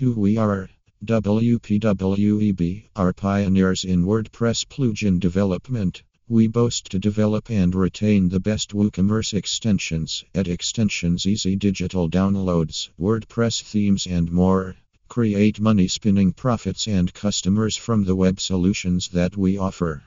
Who we are WPWEB are pioneers in WordPress plugin development. We boast to develop and retain the best WooCommerce extensions at extensions easy digital downloads, WordPress themes and more. Create money spinning profits and customers from the web solutions that we offer.